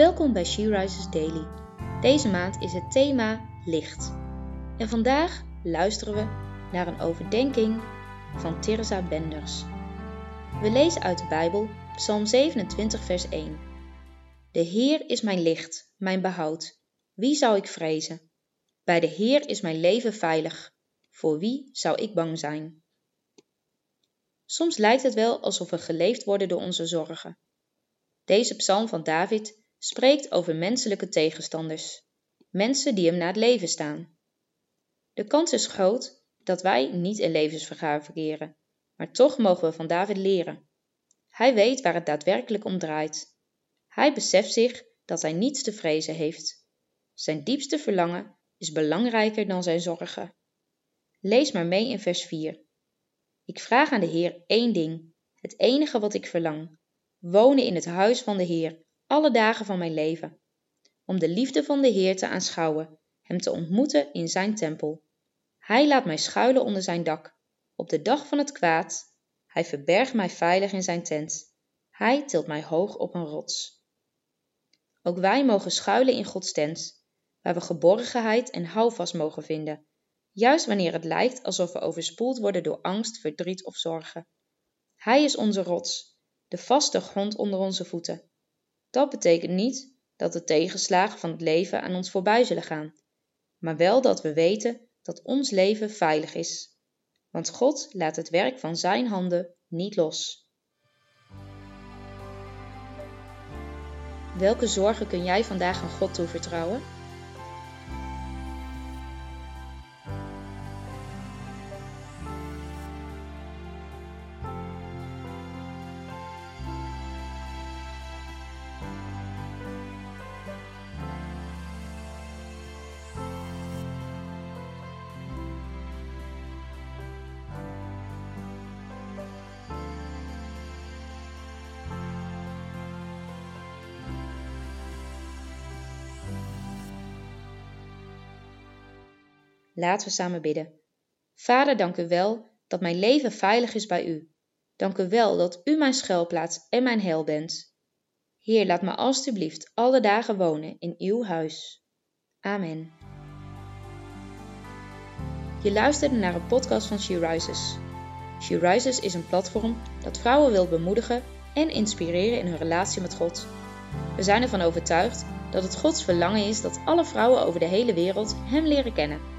Welkom bij She Rises Daily. Deze maand is het thema licht. En vandaag luisteren we naar een overdenking van Teresa Benders. We lezen uit de Bijbel Psalm 27, vers 1. De Heer is mijn licht, mijn behoud. Wie zou ik vrezen? Bij de Heer is mijn leven veilig. Voor wie zou ik bang zijn? Soms lijkt het wel alsof we geleefd worden door onze zorgen. Deze psalm van David spreekt over menselijke tegenstanders, mensen die hem na het leven staan. De kans is groot dat wij niet in levensvergaar verkeren, maar toch mogen we van David leren. Hij weet waar het daadwerkelijk om draait. Hij beseft zich dat hij niets te vrezen heeft. Zijn diepste verlangen is belangrijker dan zijn zorgen. Lees maar mee in vers 4. Ik vraag aan de Heer één ding, het enige wat ik verlang: wonen in het huis van de Heer alle dagen van mijn leven, om de liefde van de Heer te aanschouwen, hem te ontmoeten in zijn tempel. Hij laat mij schuilen onder zijn dak, op de dag van het kwaad. Hij verbergt mij veilig in zijn tent. Hij tilt mij hoog op een rots. Ook wij mogen schuilen in Gods tent, waar we geborgenheid en houvast mogen vinden, juist wanneer het lijkt alsof we overspoeld worden door angst, verdriet of zorgen. Hij is onze rots, de vaste grond onder onze voeten. Dat betekent niet dat de tegenslagen van het leven aan ons voorbij zullen gaan, maar wel dat we weten dat ons leven veilig is. Want God laat het werk van Zijn handen niet los. Welke zorgen kun jij vandaag aan God toevertrouwen? Laten we samen bidden. Vader, dank u wel dat mijn leven veilig is bij u. Dank u wel dat u mijn schuilplaats en mijn heil bent. Heer, laat me alstublieft alle dagen wonen in uw huis. Amen. Je luisterde naar een podcast van She Rises. She Rises is een platform dat vrouwen wil bemoedigen en inspireren in hun relatie met God. We zijn ervan overtuigd dat het Gods verlangen is dat alle vrouwen over de hele wereld Hem leren kennen.